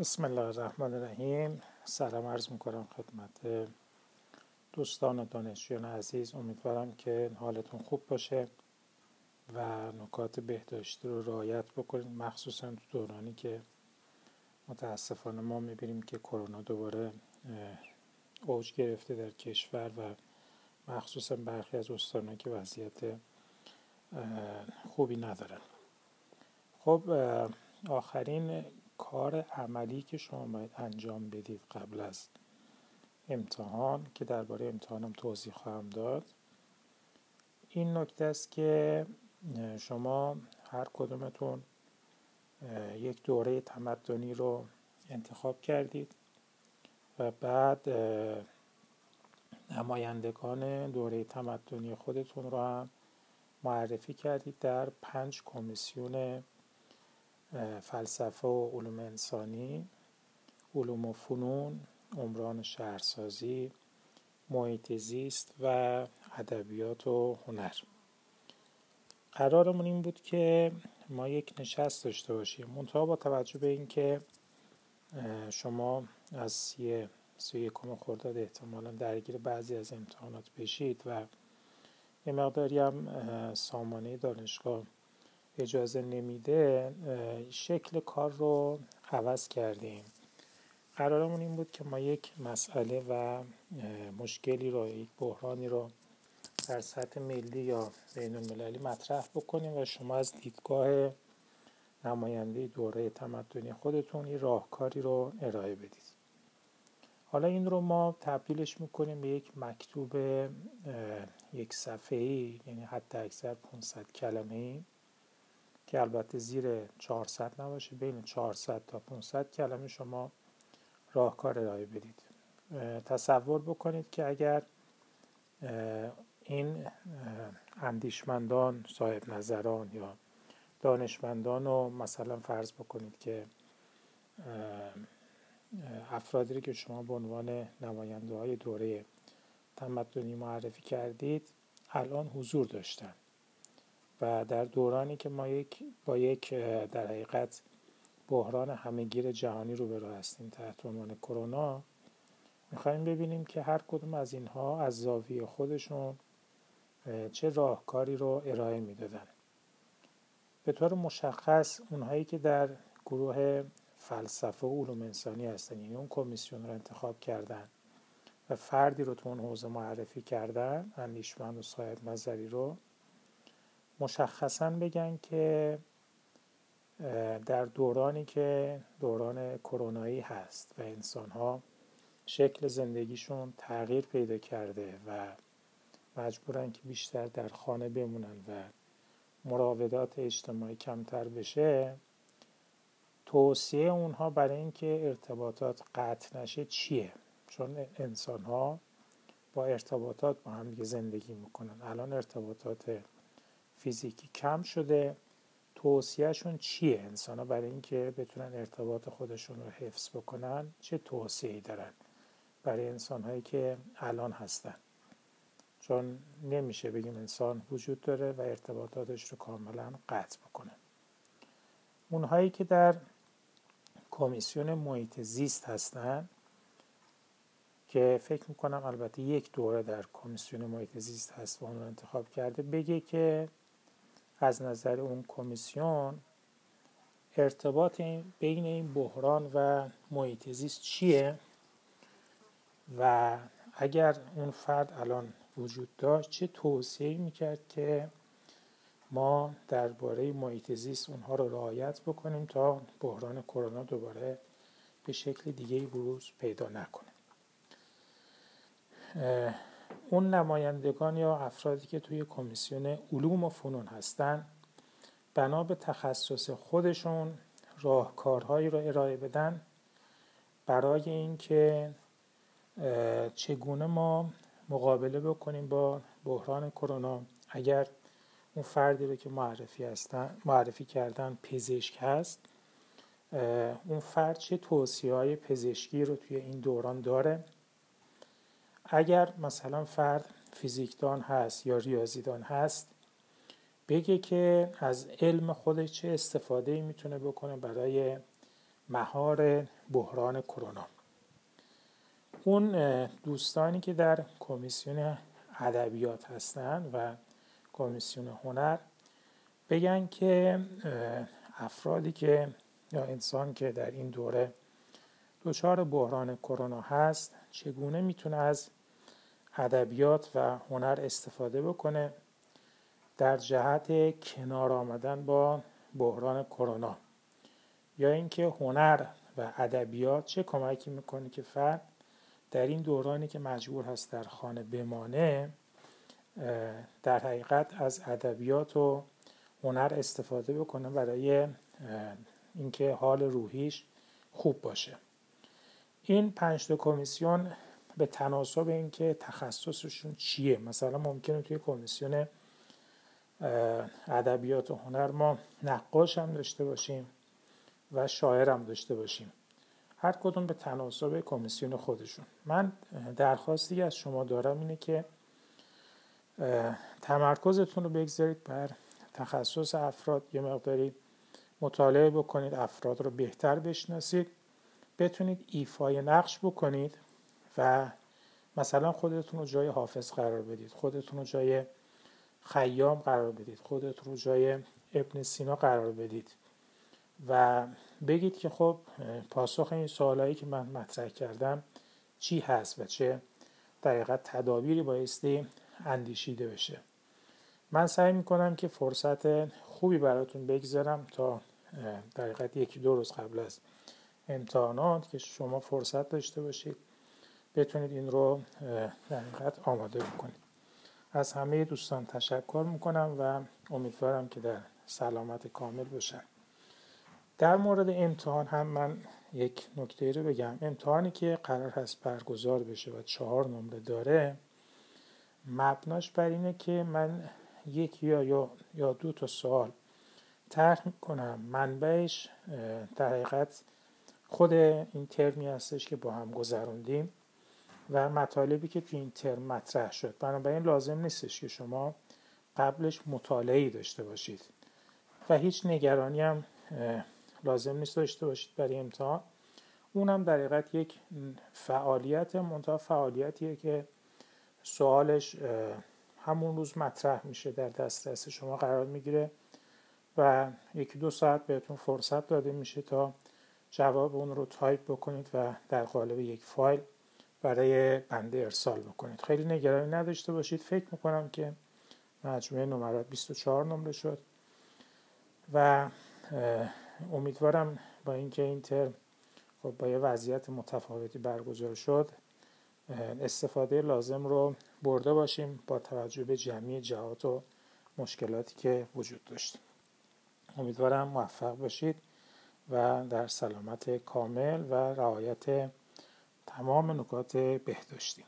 بسم الله الرحمن الرحیم. سلام عرض می‌کنم خدمت دوستان و دانشجویان عزیز. امیدوارم که حالتون خوب باشه و نکات بهداشتی رو رعایت بکنید مخصوصا تو دورانی که متاسفانه ما می‌بینیم که کرونا دوباره اوج گرفته در کشور و مخصوصا برخی از استانها که وضعیت خوبی ندارن. خب آخرین کار عملی که شما باید انجام بدید قبل از امتحان که درباره امتحانم توضیح خواهم داد. این نکته است که شما هر کدومتون یک دوره تمدنی رو انتخاب کردید و بعد نمایندگان دوره تمدنی خودتون رو هم معرفی کردید در پنج کمیسیون فلسفه و علوم انسانی علوم و فنون عمران شهرسازی محیط زیست و ادبیات و هنر. قرارمون این بود که ما یک نشست داشته باشیم. منتها با توجه به اینکه شما از سی سی یکم خرداد احتمالا درگیر بعضی از امتحانات بشید و یه مقداری هم سامانه دانشگاه اجازه نمیده شکل کار رو عوض کردیم. قرارمون این بود که ما یک مسئله و مشکلی رو یک بحرانی رو در سطح ملی یا بین المللی مطرح بکنیم و شما از دیدگاه نماینده دوره تمدنی خودتون این راهکاری رو ارائه بدید. حالا این رو ما تبدیلش می‌کنیم به یک مکتوب یک صفحه‌ای یعنی حتی اکثر 500 کلمه ای که البته زیر 400 نباشه بین 400 تا 500 کلمه شما راهکار ارائه بدید. تصور بکنید که اگر این اندیشمندان صاحب نظران یا دانشمندان رو مثلا فرض بکنید که افرادی که شما به عنوان نماینده های دوره تمدنی معرفی کردید الان حضور داشتن. و در دورانی که ما یک با یک در حقیقت بحران همهگیر جهانی رو برو هستیم تحت عنوان کرونا می‌خوایم ببینیم که هر کدوم از اینها از زاویه خودشون چه راهکاری رو ارائه می‌دادن. به طور مشخص اونهایی که در گروه فلسفه و علوم انسانی هستن یعنی اون کمیسیون رو انتخاب کردن و فردی رو تو اون حوزه معرفی کردن اندیشمند و صاحب نظری رو مشخصا بگن که در دورانی که دوران کرونایی هست و انسان ها شکل زندگیشون تغییر پیدا کرده و مجبورن که بیشتر در خانه بمونن و مراودات اجتماعی کمتر بشه توصیه اونها برای اینکه ارتباطات قطع نشه چیه؟ چون انسان ها با ارتباطات با هم زندگی می‌کنن. الان ارتباطات فیزیکی کم شده. توصیهشون چیه؟ انسان ها برای اینکه بتونن ارتباط خودشون رو حفظ بکنن چه توصیه‌ای دارن برای انسان هایی که الان هستن؟ چون نمیشه بگیم انسان وجود داره و ارتباطاتش رو کاملا قطع بکنه. اونهایی که در کمیسیون محیط زیست هستن که فکر می‌کنم البته یک دوره در کمیسیون محیط زیست هست و اون رو انتخاب کرده بگه که از نظر اون کمیسیون ارتباط بین این بحران و محیط زیست چیه؟ و اگر اون فرد الان وجود داشت چه توصیه می‌کرد که ما درباره محیط زیست اونها رو رعایت بکنیم تا بحران کرونا دوباره به شکل دیگه بروز پیدا نکنه؟ اون نمایندگان یا افرادی که توی کمیسیون علوم و فنون هستن بنا به تخصص خودشون راهکارهایی رو ارائه بدن برای اینکه چگونه ما مقابله بکنیم با بحران کرونا. اگر اون فردی رو که معرفی هستن معرفی کردن پزشک هست اون فرد چه توصیه های پزشکی رو توی این دوران داره؟ اگر مثلا فرد فیزیکدان هست یا ریاضیدان هست بگه که از علم خودش چه استفاده می‌تونه بکنه برای مهار بحران کرونا. اون دوستانی که در کمیسیون ادبیات هستند و کمیسیون هنر بگن که افرادی که یا انسان که در این دوره دچار بحران کرونا هست چگونه می‌تونه از ادبیات و هنر استفاده بکنه. در جهت کنار آمدن با بحران کرونا. یا اینکه هنر و ادبیات چه کمکی می‌کنه که فرد در این دورانی که مجبور هست در خانه بمانه در حقیقت از ادبیات و هنر استفاده بکنه برای اینکه حال روحیش خوب باشه. این پنج کمیسیون به تناسب اینکه تخصصشون چیه. مثلا ممکنه توی کمیسیون ادبیات و هنر ما نقاش هم داشته باشیم و شاعر هم داشته باشیم. هر کدوم به تناسب کمیسیون خودشون. من درخواستی از شما دارم اینه که تمرکزتون رو بگذارید بر تخصص افراد. یه مقداری مطالعه بکنید افراد رو بهتر بشناسید. بتونید ایفای نقش بکنید. و مثلا خودتون رو جای حافظ قرار بدید. خودتون رو جای خیام قرار بدید. خودتون رو جای ابن سینا قرار بدید. و بگید که خب پاسخ این سوالایی که من مطرح کردم چی هست و چه دقیقا تدابیری بایستی اندیشیده بشه. من سعی می‌کنم که فرصت خوبی براتون بگذارم تا دقیقت یکی دو روز قبل از امتحانات که شما فرصت داشته باشید بتونید این رو دقیقت آماده بکنید. از همه دوستان تشکر می‌کنم و امیدوارم که در سلامت کامل باشن. در مورد امتحان هم من یک نکته رو بگم. امتحانی که قرار هست برگزار بشه و چهار نمره داره مبناش بر اینه که من یک یا یا دو تا سوال طرح می‌کنم. منبعش در حقیقت خود این ترمی هستش که با هم گذروندیم. و مطالبی که تو این ترم مطرح شد. بنابراین لازم نیستش که شما قبلش مطالعه داشته باشید. و هیچ نگرانی هم لازم نیست داشته باشید برای امتحان. اونم در حقیقت یک فعالیت منتها فعالیتیه که سوالش همون روز مطرح میشه در دسترس شما قرار می‌گیره و یکی دو ساعت بهتون فرصت داده میشه تا جواب اون رو تایپ بکنید و در قالب یک فایل برای بنده ارسال بکنید. خیلی نگرانی نداشته باشید. فکر می‌کنم که مجموعه نمرات 24 نمره شد. و امیدوارم با اینکه این ترم خب با یه وضعیت متفاوتی برگزار شد استفاده لازم رو برده باشیم با توجه به جمعی جهات و مشکلاتی که وجود داشت. امیدوارم موفق باشید و در سلامت کامل و رعایت تمام نکات بهداشتی.